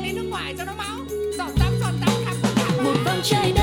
lại đi nước ngoài cho nó máu. Giọt tắm, giọt tắm, khắp tất cả một vòng trời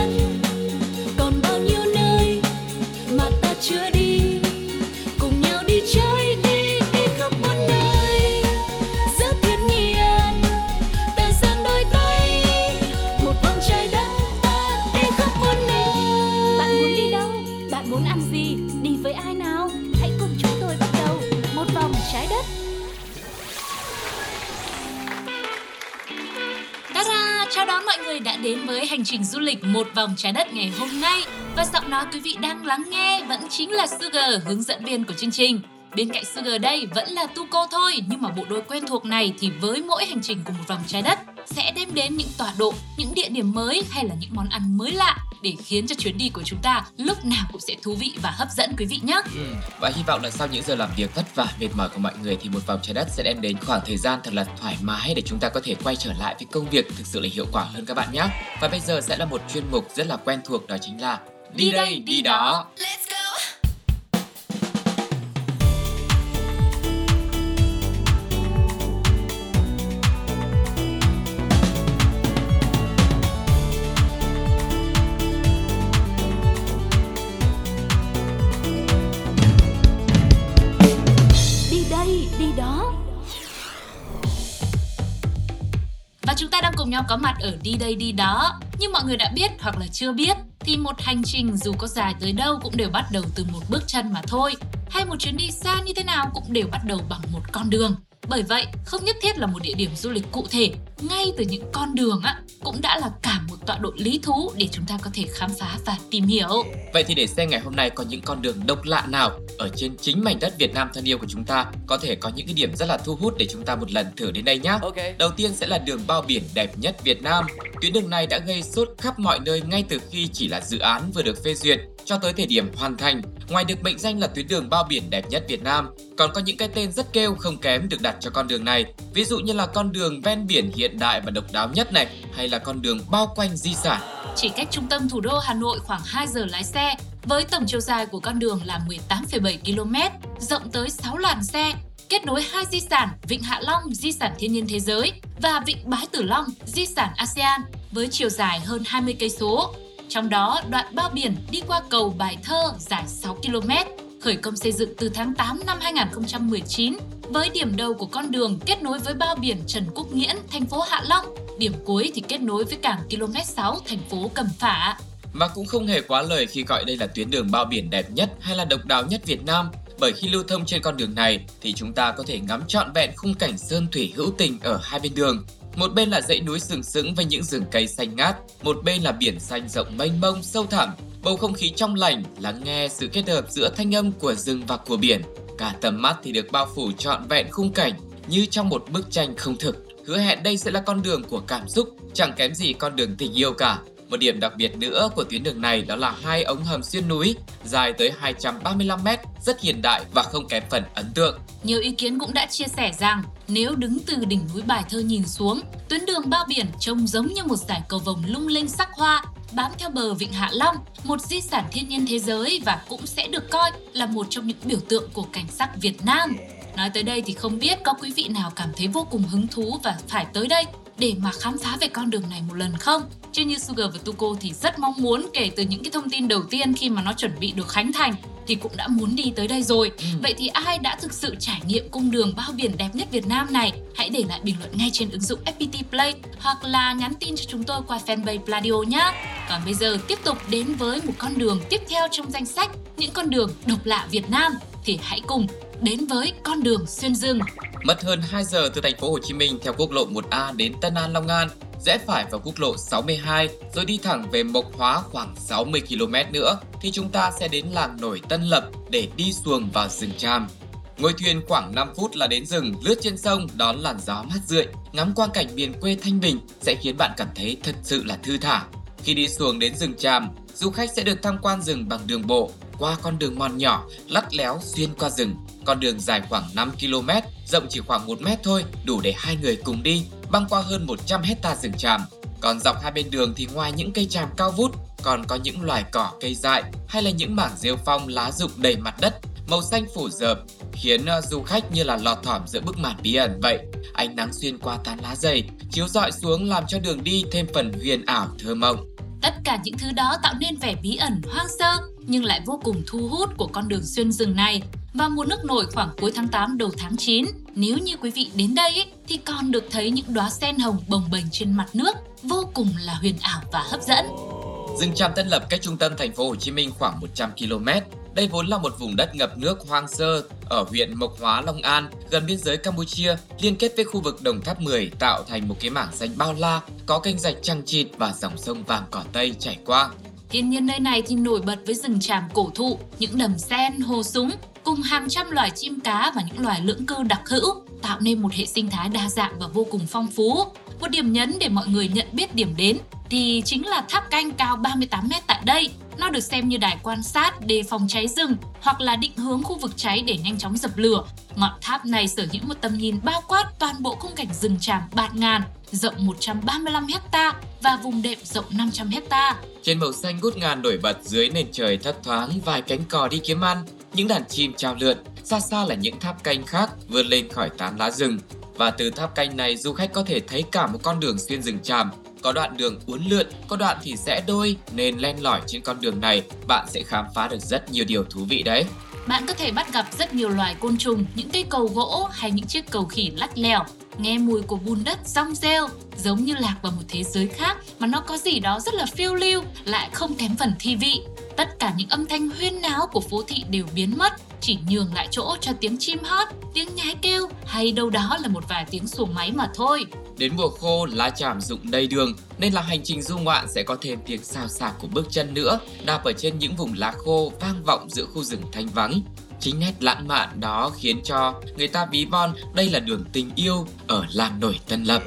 ơi đã đến với hành trình du lịch một vòng trái đất ngày hôm nay. Và giọng nói quý vị đang lắng nghe vẫn chính là Sugar, hướng dẫn viên của chương trình. Bên cạnh Sugar đây vẫn là Tuko thôi Nhưng mà bộ đôi quen thuộc này thì với mỗi hành trình của một vòng trái đất sẽ đem đến những tọa độ, những địa điểm mới hay là những món ăn mới lạ Để khiến cho chuyến đi của chúng ta lúc nào cũng sẽ thú vị và hấp dẫn quý vị nhé Ừ, Và hy vọng là sau những giờ làm việc vất vả mệt mỏi của mọi người thì một vòng trái đất sẽ đem đến khoảng thời gian thật là thoải mái để chúng ta có thể quay trở lại với công việc thực sự là hiệu quả hơn các bạn nhé. Và bây giờ sẽ là một chuyên mục rất là quen thuộc đó chính là Đi đây, đi đó. đi nhau có mặt ở đi đây đi đó. Như mọi người đã biết hoặc là chưa biết, thì một hành trình dù có dài tới đâu cũng đều bắt đầu từ một bước chân mà thôi. Hay một chuyến đi xa như thế nào cũng đều bắt đầu bằng một con đường. Bởi vậy, không nhất thiết là một địa điểm du lịch cụ thể, ngay từ những con đường á cũng đã là cả một tọa độ lý thú để chúng ta có thể khám phá và tìm hiểu. Vậy thì để xem ngày hôm nay có những con đường độc lạ nào ở trên chính mảnh đất Việt Nam thân yêu của chúng ta có thể có những cái điểm rất là thu hút để chúng ta một lần thử đến đây nhé. Ok. Đầu tiên sẽ là đường bao biển đẹp nhất Việt Nam. Tuyến đường này đã gây sốt khắp mọi nơi ngay từ khi chỉ là dự án vừa được phê duyệt cho tới thời điểm hoàn thành. Ngoài được mệnh danh là tuyến đường bao biển đẹp nhất Việt Nam, còn có những cái tên rất kêu không kém được đặt cho con đường này. Ví dụ như là con đường ven biển hiện đại và độc đáo nhất này, hay là con đường bao quanh di sản. Chỉ cách trung tâm thủ đô Hà Nội khoảng 2 giờ lái xe, với tổng chiều dài của con đường là 18,7 km, rộng tới 6 làn xe, kết nối hai di sản Vịnh Hạ Long, di sản thiên nhiên thế giới và Vịnh Bái Tử Long, di sản ASEAN với chiều dài hơn 20 cây số. Trong đó, đoạn bao biển đi qua cầu Bài Thơ dài 6 km, khởi công xây dựng từ tháng 8 năm 2019 với điểm đầu của con đường kết nối với bao biển Trần Quốc Nghiễn, thành phố Hạ Long, điểm cuối thì kết nối với cảng km 6 thành phố Cẩm Phả. Và cũng không hề quá lời khi gọi đây là tuyến đường bao biển đẹp nhất hay là độc đáo nhất Việt Nam bởi khi lưu thông trên con đường này thì chúng ta có thể ngắm trọn vẹn khung cảnh sơn thủy hữu tình ở hai bên đường. Một bên là dãy núi sừng sững với những rừng cây xanh ngát, một bên là biển xanh rộng mênh mông sâu thẳm, bầu không khí trong lành, lắng nghe sự kết hợp giữa thanh âm của rừng và của biển. Cả tầm mắt thì được bao phủ trọn vẹn khung cảnh như trong một bức tranh không thực. Hứa hẹn đây sẽ là con đường của cảm xúc, chẳng kém gì con đường tình yêu cả. Một điểm đặc biệt nữa của tuyến đường này đó là hai ống hầm xuyên núi dài tới 235 m, rất hiện đại và không kém phần ấn tượng. Nhiều ý kiến cũng đã chia sẻ rằng nếu đứng từ đỉnh núi Bài Thơ nhìn xuống, tuyến đường bao biển trông giống như một dải cầu vồng lung linh sắc hoa bám theo bờ Vịnh Hạ Long, một di sản thiên nhiên thế giới và cũng sẽ được coi là một trong những biểu tượng của cảnh sắc Việt Nam. Nói tới đây thì không biết có quý vị nào cảm thấy vô cùng hứng thú và phải tới đây để mà khám phá về con đường này một lần không? Chứ như Sugar và Tuko thì rất mong muốn kể từ những cái thông tin đầu tiên khi mà nó chuẩn bị được khánh thành thì cũng đã muốn đi tới đây rồi. Vậy thì ai đã thực sự trải nghiệm cung đường bao biển đẹp nhất Việt Nam này? Hãy để lại bình luận ngay trên ứng dụng FPT Play hoặc là nhắn tin cho chúng tôi qua fanpage Pladio nhé. Còn bây giờ tiếp tục đến với một con đường tiếp theo trong danh sách những con đường độc lạ Việt Nam thì hãy cùng đến với con đường xuyên rừng. Mất hơn 2 giờ từ thành phố Hồ Chí Minh theo quốc lộ 1A đến Tân An Long An, rẽ phải vào quốc lộ 62 rồi đi thẳng về Mộc Hóa khoảng 60 km nữa thì chúng ta sẽ đến làng nổi Tân Lập để đi xuồng vào rừng tràm. Ngồi thuyền khoảng 5 phút là đến rừng, lướt trên sông đón làn gió mát rượi, ngắm quang cảnh miền quê thanh bình sẽ khiến bạn cảm thấy thật sự là thư thả. Khi đi xuồng đến rừng tràm, du khách sẽ được tham quan rừng bằng đường bộ qua con đường mòn nhỏ, lắt léo xuyên qua rừng. Con đường dài khoảng 5 km, rộng chỉ khoảng 1 mét thôi, đủ để hai người cùng đi, băng qua hơn 100 hecta rừng tràm. Còn dọc hai bên đường thì ngoài những cây tràm cao vút, còn có những loài cỏ cây dại hay là những mảng rêu phong lá rụng đầy mặt đất màu xanh phủ rợp khiến ờ, du khách như là lọt thỏm giữa bức màn bí ẩn vậy. Ánh nắng xuyên qua tán lá dày, chiếu rọi xuống làm cho đường đi thêm phần huyền ảo thơ mộng. Tất cả những thứ đó tạo nên vẻ bí ẩn hoang sơ nhưng lại vô cùng thu hút của con đường xuyên rừng này. Vào mùa nước nổi khoảng cuối tháng 8 đầu tháng 9, nếu như quý vị đến đây ấy, thì còn được thấy những đóa sen hồng bồng bềnh trên mặt nước, vô cùng là huyền ảo và hấp dẫn. Rừng Tràm Tân Lập cách trung tâm thành phố Hồ Chí Minh khoảng 100 km. Đây vốn là một vùng đất ngập nước hoang sơ ở huyện Mộc Hóa, Long An, gần biên giới Campuchia, liên kết với khu vực Đồng Tháp 10 tạo thành một cái mảng xanh bao la, có kênh rạch trăng trịt và dòng sông vàng cỏ Tây chảy qua. Thiên nhiên nơi này thì nổi bật với rừng tràm cổ thụ, những đầm sen, hồ súng, cùng hàng trăm loài chim cá và những loài lưỡng cư đặc hữu, tạo nên một hệ sinh thái đa dạng và vô cùng phong phú. Một điểm nhấn để mọi người nhận biết điểm đến thì chính là tháp canh cao 38 mét tại đây. Nó được xem như đài quan sát để phòng cháy rừng hoặc là định hướng khu vực cháy để nhanh chóng dập lửa. Ngọn tháp này sở hữu một tầm nhìn bao quát toàn bộ khung cảnh rừng tràm bạt ngàn, rộng 135 hecta và vùng đệm rộng 500 hecta. Trên màu xanh ngút ngàn nổi bật dưới nền trời thấp thoáng vài cánh cò đi kiếm ăn, những đàn chim trao lượn, xa xa là những tháp canh khác vươn lên khỏi tán lá rừng. Và từ tháp canh này du khách có thể thấy cả một con đường xuyên rừng tràm. Có đoạn đường uốn lượn, có đoạn thì rẽ đôi nên len lỏi trên con đường này bạn sẽ khám phá được rất nhiều điều thú vị đấy. Bạn có thể bắt gặp rất nhiều loài côn trùng, những cây cầu gỗ hay những chiếc cầu khỉ lắt lèo, nghe mùi của bùn đất rong rêu, giống như lạc vào một thế giới khác mà nó có gì đó rất là phiêu lưu, lại không kém phần thi vị. Tất cả những âm thanh huyên náo của phố thị đều biến mất, chỉ nhường lại chỗ cho tiếng chim hót, tiếng nhái kêu hay đâu đó là một vài tiếng xuồng máy mà thôi. Đến mùa khô, lá chàm rụng đầy đường nên là hành trình du ngoạn sẽ có thêm tiếng xào xạc của bước chân nữa, đạp ở trên những vùng lá khô vang vọng giữa khu rừng thanh vắng. Chính nét lãng mạn đó khiến cho người ta ví von đây là đường tình yêu ở làng nổi Tân Lập.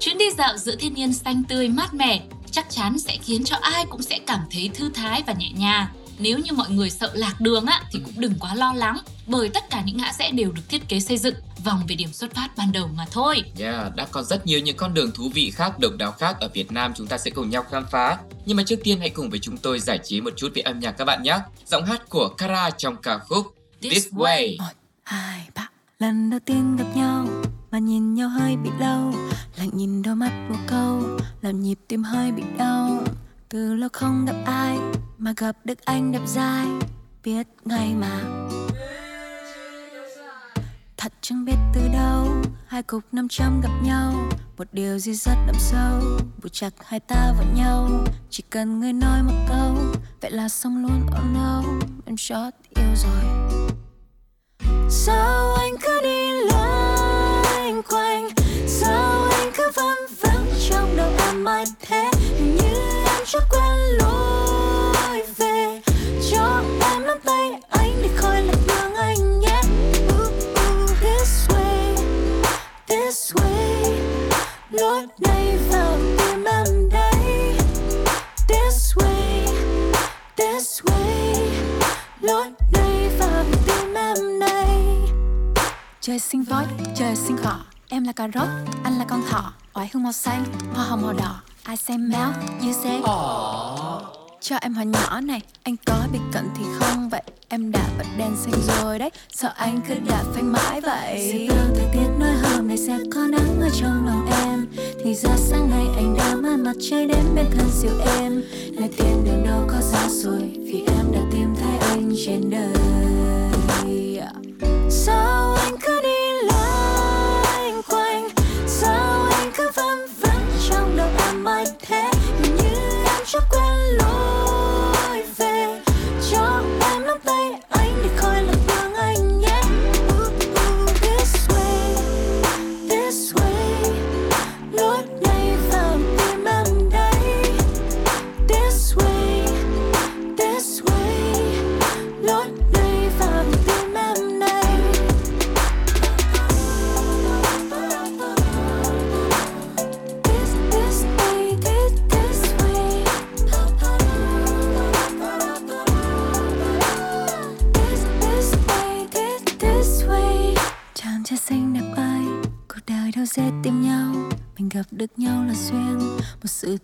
Chuyến đi dạo giữa thiên nhiên xanh tươi mát mẻ chắc chắn sẽ khiến cho ai cũng sẽ cảm thấy thư thái và nhẹ nhàng. Nếu như mọi người sợ lạc đường á thì cũng đừng quá lo lắng bởi tất cả những ngã rẽ đều được thiết kế xây dựng vòng về điểm xuất phát ban đầu mà thôi. Yeah, đã có rất nhiều những con đường thú vị khác, độc đáo khác ở Việt Nam chúng ta sẽ cùng nhau khám phá. Nhưng mà trước tiên hãy cùng với chúng tôi giải trí một chút về âm nhạc các bạn nhé. Giọng hát của Kara trong ca khúc This Way. một hai ba lần đầu tiên gặp nhau mà nhìn nhau hơi bị lâu lặng nhìn đôi mắt một câu làm nhịp tim hơi bị đau. Từ lâu không gặp ai mà gặp được anh đẹp dai, biết ngay mà. Thật chẳng biết từ đâu, hai cục năm trăm gặp nhau. Một điều gì rất đậm sâu buộc chặt hai ta vào nhau. Chỉ cần người nói một câu, vậy là xong luôn oh no, em chót yêu rồi. Sao anh cứ đi thế như em chưa quen lối về. Cho em nắm tay anh để khỏi lạc đường anh nhé. Ooh, ooh, this way this way. Lối này vào tim em đây. This way this way. Lối này vào tim em này trời sinh voi trời sinh cỏ em là cà rốt anh là con thỏ oải hương màu xanh hoa hồng màu đỏ ai xem méo như thế cho em hỏi nhỏ này anh có bị cận thì không? Vậy em đã bật đèn xanh rồi đấy. Sợ anh cứ đạp phanh mãi vậy? Báo thời tiết nói hôm nay sẽ có nắng ở trong lòng em. Thì ra sáng nay anh đã mang mặt trời đến bên thân siêu em. Lời tiền đường đâu có xa rồi vì em đã tìm thấy anh trên đời. Sao anh cứ trong thế Mình như em chưa quen lối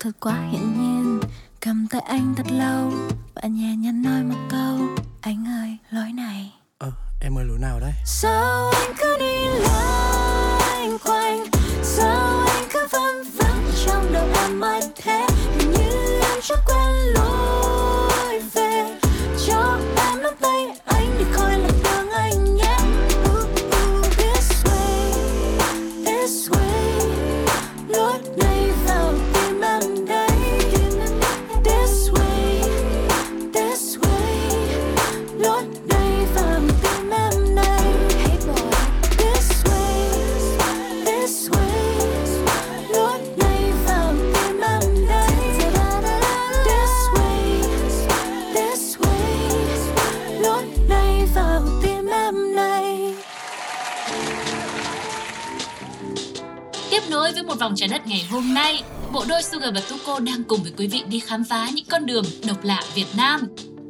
thật quá hiển nhiên. Cầm tay anh thật lâu và nhẹ nhàng nói một câu, anh ơi, lối này Ờ, em ơi lối nào đấy? sao Tiếp nối với một vòng trái đất ngày hôm nay, bộ đôi Sugar và Tuko đang cùng với quý vị đi khám phá những con đường độc lạ Việt Nam.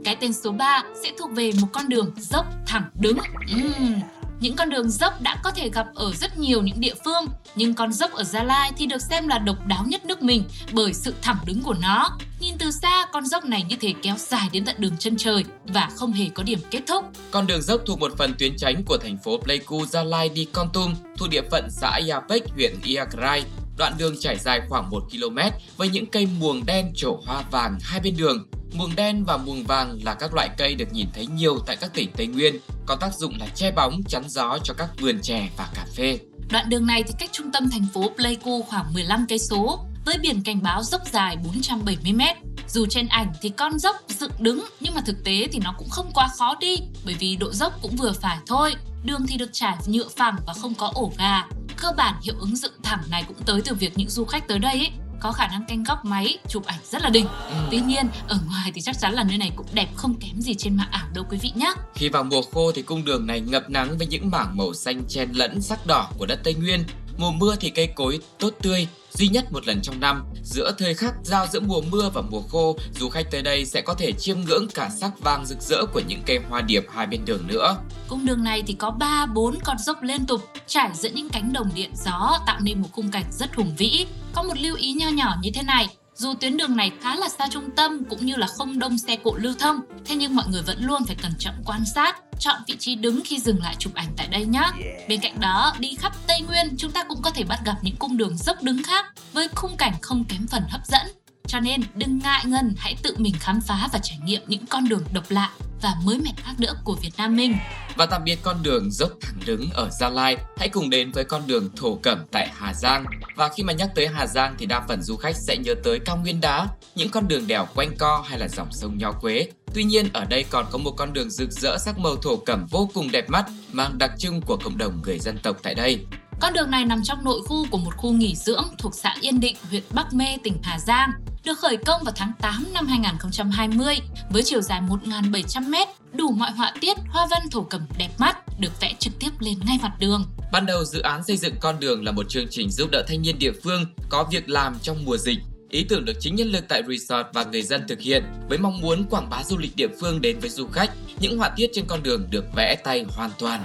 Cái tên số 3 sẽ thuộc về một con đường dốc thẳng đứng. Uhm, những con đường dốc đã có thể gặp ở rất nhiều những địa phương, nhưng con dốc ở Gia Lai thì được xem là độc đáo nhất nước mình bởi sự thẳng đứng của nó. Nhìn từ xa, con dốc này như thể kéo dài đến tận đường chân trời và không hề có điểm kết thúc. Con đường dốc thuộc một phần tuyến tránh của thành phố Pleiku, Gia Lai đi Con Tum, thuộc địa phận xã Yapek, huyện Iagrai. Đoạn đường trải dài khoảng 1 km với những cây muồng đen trổ hoa vàng hai bên đường. Muồng đen và muồng vàng là các loại cây được nhìn thấy nhiều tại các tỉnh Tây Nguyên, có tác dụng là che bóng, chắn gió cho các vườn chè và cà phê. Đoạn đường này thì cách trung tâm thành phố Pleiku khoảng 15 cây số với biển cảnh báo dốc dài 470 m. Dù trên ảnh thì con dốc dựng đứng nhưng mà thực tế thì nó cũng không quá khó đi bởi vì độ dốc cũng vừa phải thôi. Đường thì được trải nhựa phẳng và không có ổ gà. Cơ bản hiệu ứng dựng thẳng này cũng tới từ việc những du khách tới đây ấy, có khả năng canh góc máy, chụp ảnh rất là đỉnh. Tuy nhiên, ở ngoài thì chắc chắn là nơi này cũng đẹp không kém gì trên mạng ảo đâu quý vị nhé. Khi vào mùa khô thì cung đường này ngập nắng với những mảng màu xanh chen lẫn sắc đỏ của đất Tây Nguyên. Mùa mưa thì cây cối tốt tươi, duy nhất một lần trong năm. Giữa thời khắc giao giữa mùa mưa và mùa khô, du khách tới đây sẽ có thể chiêm ngưỡng cả sắc vàng rực rỡ của những cây hoa điệp hai bên đường nữa. Cung đường này thì có 3 4 con dốc liên tục trải giữa những cánh đồng điện gió tạo nên một khung cảnh rất hùng vĩ. Có một lưu ý nho nhỏ như thế này, dù tuyến đường này khá là xa trung tâm cũng như là không đông xe cộ lưu thông, thế nhưng mọi người vẫn luôn phải cẩn trọng quan sát, chọn vị trí đứng khi dừng lại chụp ảnh tại đây nhé. Bên cạnh đó, đi khắp Tây Nguyên chúng ta cũng có thể bắt gặp những cung đường dốc đứng khác với khung cảnh không kém phần hấp dẫn. Cho nên đừng ngại ngần hãy tự mình khám phá và trải nghiệm những con đường độc lạ và mới mẻ khác nữa của Việt Nam mình. Và tạm biệt con đường dốc thẳng đứng ở Gia Lai, hãy cùng đến với con đường Thổ Cẩm tại Hà Giang. Và khi mà nhắc tới Hà Giang thì đa phần du khách sẽ nhớ tới cao nguyên đá, những con đường đèo quanh co hay là dòng sông Nho Quế. Tuy nhiên ở đây còn có một con đường rực rỡ sắc màu thổ cẩm vô cùng đẹp mắt, mang đặc trưng của cộng đồng người dân tộc tại đây. Con đường này nằm trong nội khu của một khu nghỉ dưỡng thuộc xã Yên Định, huyện Bắc Mê, tỉnh Hà Giang, được khởi công vào tháng 8 năm 2020 với chiều dài 1.700m, đủ mọi họa tiết, hoa văn thổ cẩm đẹp mắt, được vẽ trực tiếp lên ngay mặt đường. Ban đầu dự án xây dựng con đường là một chương trình giúp đỡ thanh niên địa phương có việc làm trong mùa dịch. Ý tưởng được chính nhân lực tại resort và người dân thực hiện với mong muốn quảng bá du lịch địa phương đến với du khách. Những họa tiết trên con đường được vẽ tay hoàn toàn.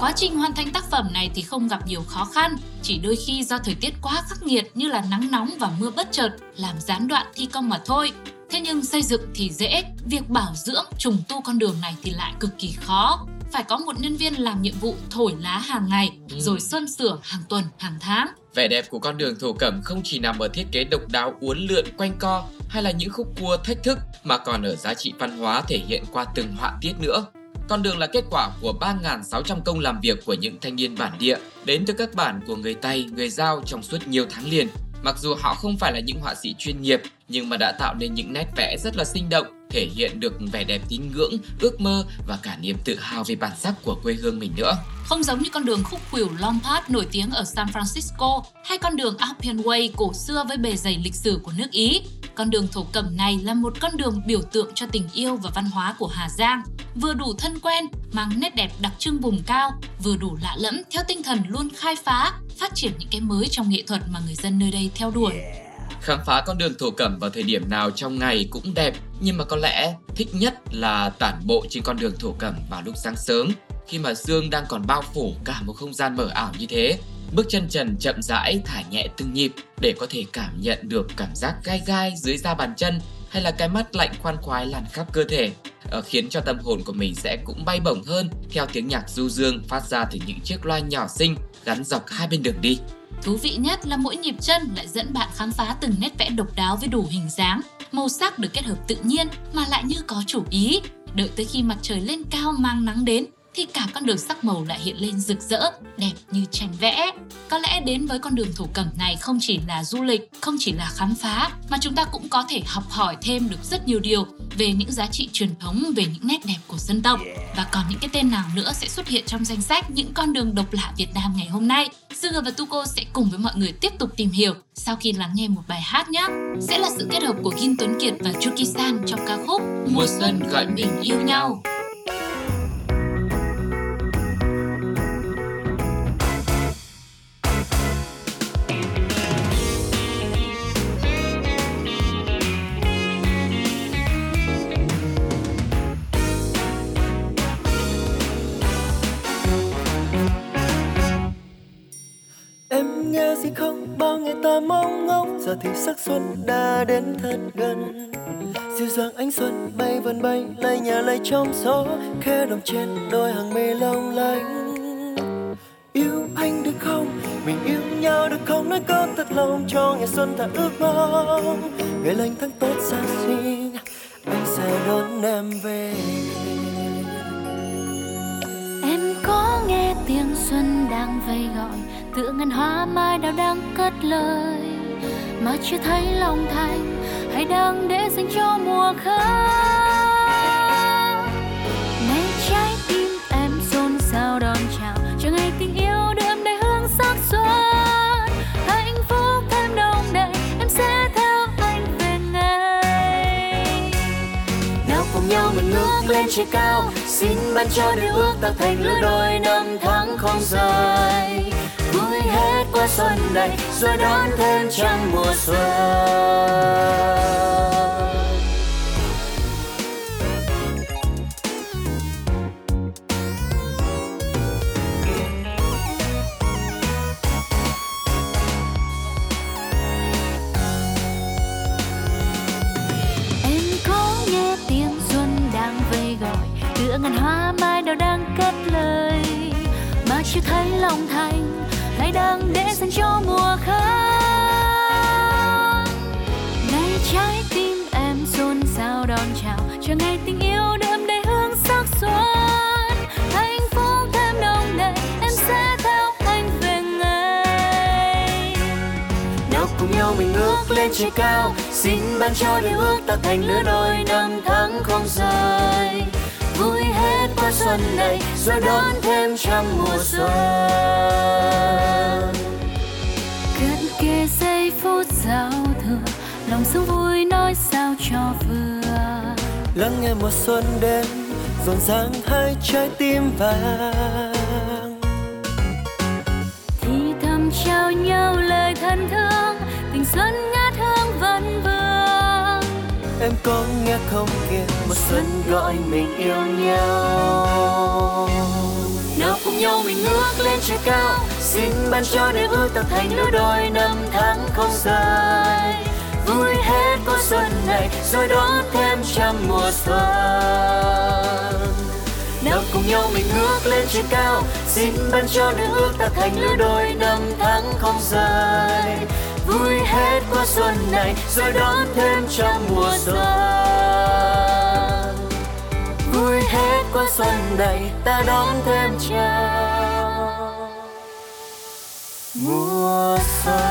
Quá trình hoàn thành tác phẩm này thì không gặp nhiều khó khăn, chỉ đôi khi do thời tiết quá khắc nghiệt như là nắng nóng và mưa bất chợt làm gián đoạn thi công mà thôi. Thế nhưng xây dựng thì dễ, việc bảo dưỡng, trùng tu con đường này thì lại cực kỳ khó. Phải có một nhân viên làm nhiệm vụ thổi lá hàng ngày, Ừ. rồi sơn sửa hàng tuần, hàng tháng. Vẻ đẹp của con đường thổ cẩm không chỉ nằm ở thiết kế độc đáo uốn lượn quanh co hay là những khúc cua thách thức mà còn ở giá trị văn hóa thể hiện qua từng họa tiết nữa. Con đường là kết quả của 3.600 công làm việc của những thanh niên bản địa đến từ các bản của người Tây, người Giao trong suốt nhiều tháng liền. Mặc dù họ không phải là những họa sĩ chuyên nghiệp nhưng mà đã tạo nên những nét vẽ rất là sinh động, thể hiện được vẻ đẹp tín ngưỡng, ước mơ và cả niềm tự hào về bản sắc của quê hương mình nữa. Không giống như con đường khúc khuỷu Lombard nổi tiếng ở San Francisco hay con đường Appian Way cổ xưa với bề dày lịch sử của nước Ý. Con đường thổ cẩm này là một con đường biểu tượng cho tình yêu và văn hóa của Hà Giang, vừa đủ thân quen, mang nét đẹp đặc trưng vùng cao, vừa đủ lạ lẫm theo tinh thần luôn khai phá, phát triển những cái mới trong nghệ thuật mà người dân nơi đây theo đuổi. Khám phá con đường thổ cẩm vào thời điểm nào trong ngày cũng đẹp, nhưng mà có lẽ thích nhất là tản bộ trên con đường thổ cẩm vào lúc sáng sớm, khi mà sương đang còn bao phủ cả một không gian mờ ảo như thế. Bước chân trần chậm rãi thả nhẹ từng nhịp để có thể cảm nhận được cảm giác gai gai dưới da bàn chân hay là cái mắt lạnh khoan khoái lan khắp cơ thể, ờ, khiến cho tâm hồn của mình sẽ cũng bay bổng hơn theo tiếng nhạc du dương phát ra từ những chiếc loa nhỏ xinh gắn dọc hai bên đường đi. Thú vị nhất là mỗi nhịp chân lại dẫn bạn khám phá từng nét vẽ độc đáo với đủ hình dáng, màu sắc được kết hợp tự nhiên mà lại như có chủ ý. Đợi tới khi mặt trời lên cao mang nắng đến thì cả con đường sắc màu lại hiện lên rực rỡ, đẹp như tranh vẽ. Có lẽ đến với con đường thổ cẩm này không chỉ là du lịch, không chỉ là khám phá, mà chúng ta cũng có thể học hỏi thêm được rất nhiều điều về những giá trị truyền thống, về những nét đẹp của dân tộc. Và còn những cái tên nào nữa sẽ xuất hiện trong danh sách những con đường độc lạ Việt Nam ngày hôm nay. Sugar và Tuko sẽ cùng với mọi người tiếp tục tìm hiểu sau khi lắng nghe một bài hát nhé. Sẽ là sự kết hợp của Kim Tuấn Kiệt và Chuki San trong ca khúc Mùa xuân gọi mình yêu nhau. Ta mong ngóng, giờ thì sắc xuân đã đến thật gần. Dịu dàng ánh xuân bay vần bay, lay nhà lay trong gió, khe đồng trên đôi hàng mi long lanh yêu anh được không? Mình yêu nhau được không? Nói câu thật lòng cho ngày xuân ta ước mong. Ngày lành tháng tốt xa xin anh sẽ đón em về. Em có nghe tiếng xuân đang vây gọi tựa ngân hoa mai đào đang cất lời. Mà chưa thấy lòng thành, hay đang để dành cho mùa khác nay trái tim em xôn xao đón chào cho ngày tình yêu đượm đầy hương sắc xuân. Hạnh phúc thêm đông đầy, em sẽ theo anh về ngày. Nào cùng nhau mình ngước lên trời cao, xin ban cho điều ước ta thành lứa đôi năm tháng không rời vui hết qua xuân này rồi đón thêm trăng mùa xuân. Em có nghe tiếng xuân đang vây gọi ngàn hoa mai đào đang cất lời. Mà chưa thấy lòng thành lại đang để dành cho mùa khác nay trái tim em xôn xao đón chào, chờ ngày tình yêu đậm đầy hương sắc xuân. Hạnh phúc thêm đông đầy em sẽ theo anh về ngày. Nào cùng nhau mình ước lên trời cao, xin ban cho điều ước ta thành lứa đôi năm tháng không rời vui hết qua xuân này rồi đón thêm trăm mùa xuân. Cận kề giây phút giao thừa lòng sống vui nói sao cho vừa. Lắng nghe mùa xuân đến rộn ràng hai trái tim vàng. Thì thầm trao nhau lời thân thương tình xuân ngát hương vẫn vương. Em có nghe không kìa xuân gọi mình yêu nhau. Nào cùng nhau mình ngước lên trời cao. Xin ban cho đêm ước ta thành lứa đôi năm tháng không rời vui hết có xuân này, rồi đón thêm trăm mùa xuân. Nào cùng nhau mình ngước lên trời cao. Xin ban cho điều ước ta thành lứa đôi năm tháng không rời vui hết qua xuân này, rồi đón thêm trăm mùa xuân vui hết qua xuân đầy ta đón thêm trăm mùa xuân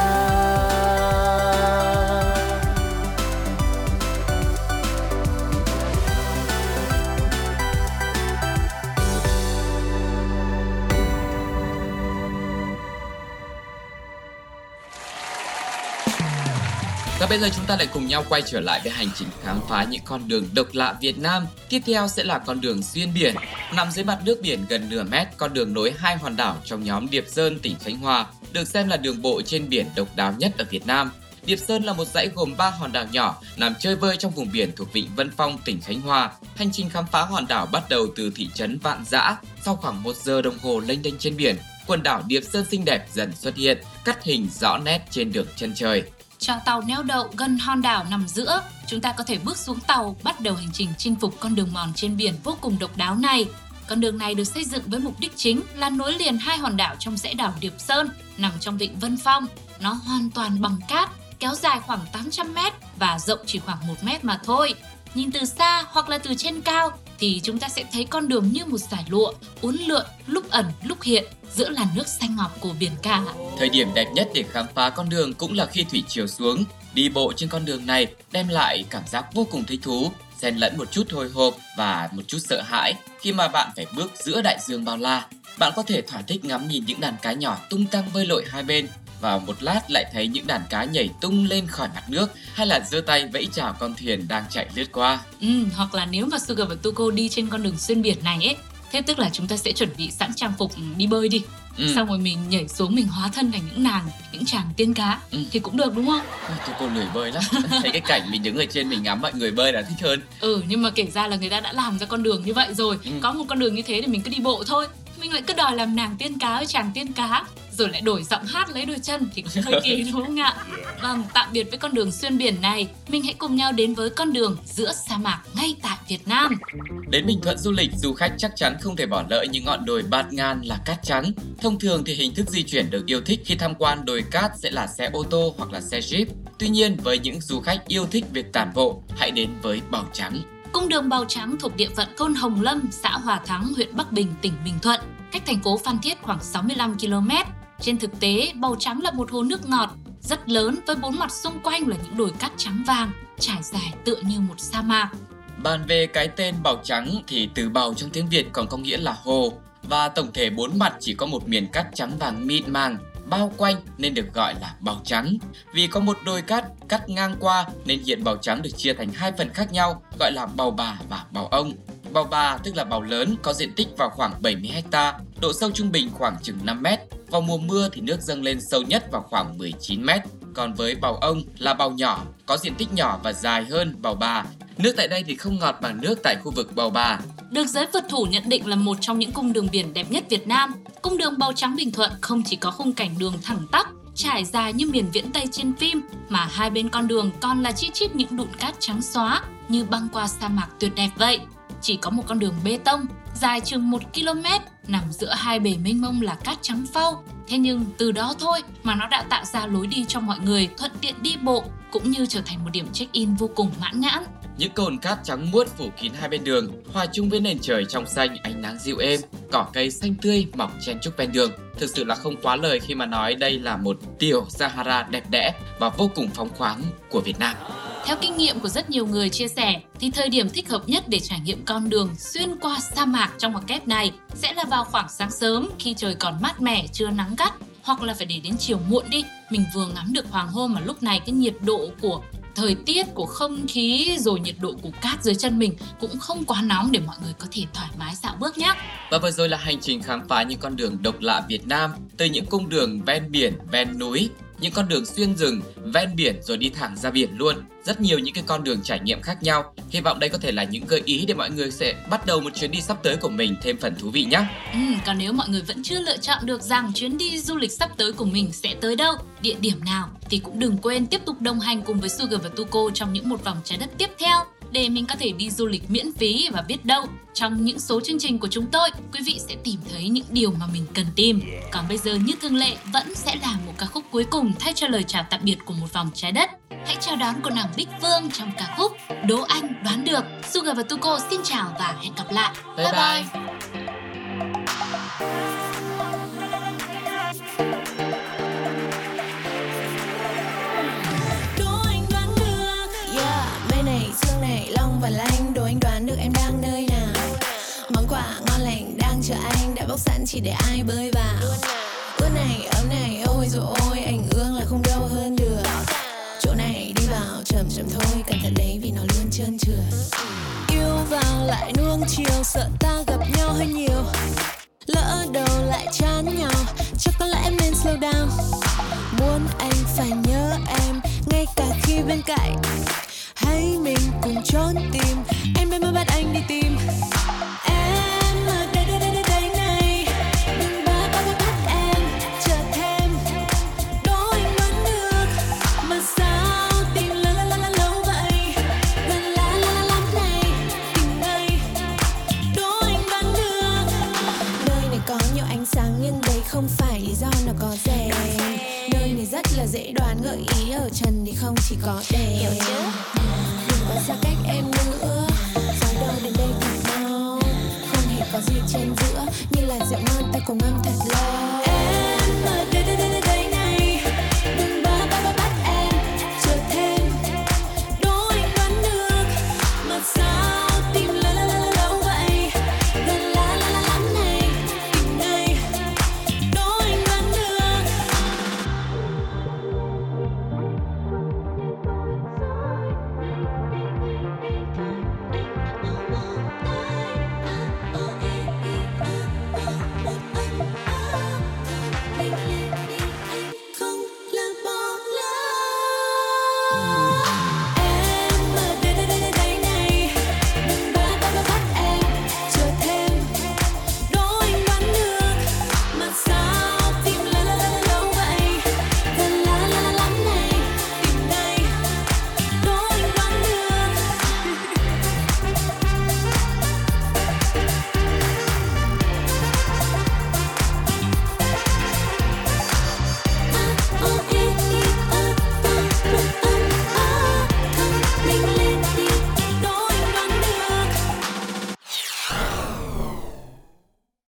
Và bây giờ chúng ta lại cùng nhau quay trở lại với hành trình khám phá những con đường độc lạ Việt Nam. Tiếp theo sẽ là con đường xuyên biển. Nằm dưới mặt nước biển gần nửa mét, con đường nối hai hòn đảo trong nhóm Điệp Sơn, tỉnh Khánh Hòa, được xem là đường bộ trên biển độc đáo nhất ở Việt Nam. Điệp Sơn là một dãy gồm 3 hòn đảo nhỏ nằm chơi vơi trong vùng biển thuộc Vịnh Vân Phong, tỉnh Khánh Hòa. Hành trình khám phá hòn đảo bắt đầu từ thị trấn Vạn Giã. Sau khoảng 1 giờ đồng hồ lênh đênh trên biển, quần đảo Điệp Sơn xinh đẹp dần xuất hiện, cắt hình rõ nét trên đường chân trời cho tàu neo đậu gần hòn đảo nằm giữa. Chúng ta có thể bước xuống tàu, bắt đầu hành trình chinh phục con đường mòn trên biển vô cùng độc đáo này. Con đường này được xây dựng với mục đích chính là nối liền hai hòn đảo trong dãy đảo Điệp Sơn nằm trong vịnh Vân Phong. Nó hoàn toàn bằng cát, kéo dài khoảng 800 mét và rộng chỉ khoảng 1 mét mà thôi. Nhìn từ xa hoặc là từ trên cao thì chúng ta sẽ thấy con đường như một giải lụa, uốn lượn, lúc ẩn, lúc hiện giữa làn nước xanh ngọc của biển cả. Thời điểm đẹp nhất để khám phá con đường cũng là khi thủy chiều xuống. Đi bộ trên con đường này đem lại cảm giác vô cùng thích thú, xen lẫn một chút hồi hộp và một chút sợ hãi khi mà bạn phải bước giữa đại dương bao la. Bạn có thể thỏa thích ngắm nhìn những đàn cá nhỏ tung tăng bơi lội hai bên và một lát lại thấy những đàn cá nhảy tung lên khỏi mặt nước hay là giơ tay vẫy chào con thuyền đang chạy lướt qua. Ừ, hoặc là nếu mà Sugar và Tuko đi trên con đường xuyên biển này ấy, thế tức là chúng ta sẽ chuẩn bị sẵn trang phục đi bơi đi. Ừ. Xong rồi mình nhảy xuống mình hóa thân thành những nàng, những chàng tiên cá Ừ. thì cũng được đúng không? Ôi, Tôi cô lười bơi lắm Thấy cái cảnh mình đứng ở trên mình ngắm mọi người bơi là thích hơn Ừ, nhưng mà kể ra là người ta đã làm ra con đường như vậy rồi. Ừ. Có một con đường như thế thì mình cứ đi bộ thôi. Mình lại cứ đòi làm nàng tiên cá với chàng tiên cá rồi lại đổi giọng hát lấy đôi chân thì cũng hơi kỳ đúng không ạ? Vâng, tạm biệt với con đường xuyên biển này, mình hãy cùng nhau đến với con đường giữa sa mạc ngay tại Việt Nam. Đến Bình Thuận du lịch, du khách chắc chắn không thể bỏ lỡ những ngọn đồi bạt ngàn là cát trắng. Thông thường thì hình thức di chuyển được yêu thích khi tham quan đồi cát sẽ là xe ô tô hoặc là xe jeep. Tuy nhiên, với những du khách yêu thích việc tản bộ, hãy đến với bảo Trắng. Cung đường Bào Trắng thuộc địa phận thôn Hồng Lâm, xã Hòa Thắng, huyện Bắc Bình, tỉnh Bình Thuận, cách thành phố Phan Thiết khoảng 65 km. Trên thực tế, Bào Trắng là một hồ nước ngọt rất lớn với bốn mặt xung quanh là những đồi cát trắng vàng, trải dài tựa như một sa mạc. Bàn về cái tên Bào Trắng thì từ bào trong tiếng Việt còn có nghĩa là hồ và tổng thể bốn mặt chỉ có một miền cát trắng vàng mịn màng bao quanh nên được gọi là bào trắng. Vì có một đồi cát cắt ngang qua nên hiện bào trắng được chia thành hai phần khác nhau gọi là bào bà và bào ông. Bào bà tức là bào lớn có diện tích vào khoảng 70 ha, độ sâu trung bình khoảng chừng 5 mét. Vào mùa mưa thì nước dâng lên sâu nhất vào khoảng 19 mét. Còn với bào ông là bào nhỏ, có diện tích nhỏ và dài hơn bào bà. Nước tại đây thì không ngọt bằng nước tại khu vực bào bà. Được giới phượt thủ nhận định là một trong những cung đường biển đẹp nhất Việt Nam. Cung đường Bào Trắng Bình Thuận không chỉ có khung cảnh đường thẳng tắp, trải dài như miền viễn Tây trên phim, mà hai bên con đường còn là chi chít những đụn cát trắng xóa như băng qua sa mạc tuyệt đẹp vậy. Chỉ có một con đường bê tông dài chừng 1 km nằm giữa hai bể mênh mông là cát trắng phau. Thế nhưng từ đó thôi mà nó đã tạo ra lối đi cho mọi người thuận tiện đi bộ cũng như trở thành một điểm check-in vô cùng mãn nhãn. Những cồn cát trắng muốt phủ kín hai bên đường, hòa chung với nền trời trong xanh ánh nắng dịu êm, cỏ cây xanh tươi mọc chen chúc ven đường. Thực sự là không quá lời khi mà nói đây là một tiểu Sahara đẹp đẽ và vô cùng phóng khoáng của Việt Nam. Theo kinh nghiệm của rất nhiều người chia sẻ, thì thời điểm thích hợp nhất để trải nghiệm con đường xuyên qua sa mạc trong ngoặc kép này sẽ là vào khoảng sáng sớm khi trời còn mát mẻ, chưa nắng gắt, hoặc là phải để đến chiều muộn đi. Mình vừa ngắm được hoàng hôn mà lúc này cái nhiệt độ của thời tiết của không khí rồi nhiệt độ của cát dưới chân mình cũng không quá nóng để mọi người có thể thoải mái dạo bước nhé. Và vừa rồi là hành trình khám phá những con đường độc lạ Việt Nam, từ những cung đường ven biển, ven núi, những con đường xuyên rừng, ven biển rồi đi thẳng ra biển luôn. Rất nhiều những cái con đường trải nghiệm khác nhau. Hy vọng đây có thể là những gợi ý để mọi người sẽ bắt đầu một chuyến đi sắp tới của mình thêm phần thú vị nhé. Ừ, còn nếu mọi người vẫn chưa lựa chọn được rằng chuyến đi du lịch sắp tới của mình sẽ tới đâu, địa điểm nào thì cũng đừng quên tiếp tục đồng hành cùng với Sugar và Tuko trong những một vòng trái đất tiếp theo để mình có thể đi du lịch miễn phí và biết đâu trong những số chương trình của chúng tôi quý vị sẽ tìm thấy những điều mà mình cần tìm. Còn bây giờ như thường lệ vẫn sẽ là một ca khúc cuối cùng thay cho lời chào tạm biệt của một vòng trái đất. Hãy chào đón cô nàng Bích Phương trong ca khúc Đố Anh Đoán Được. Sugar và Tuko xin chào và hẹn gặp lại. Bye bye. Đố chỉ để ai bơi vào. Ướt này, ấm này, ôi rồi ôi Anh ương là không đâu hơn được. Chỗ này đi vào chậm chậm thôi Cẩn thận đấy vì nó luôn trơn trượt. Yêu vào lại nuông chiều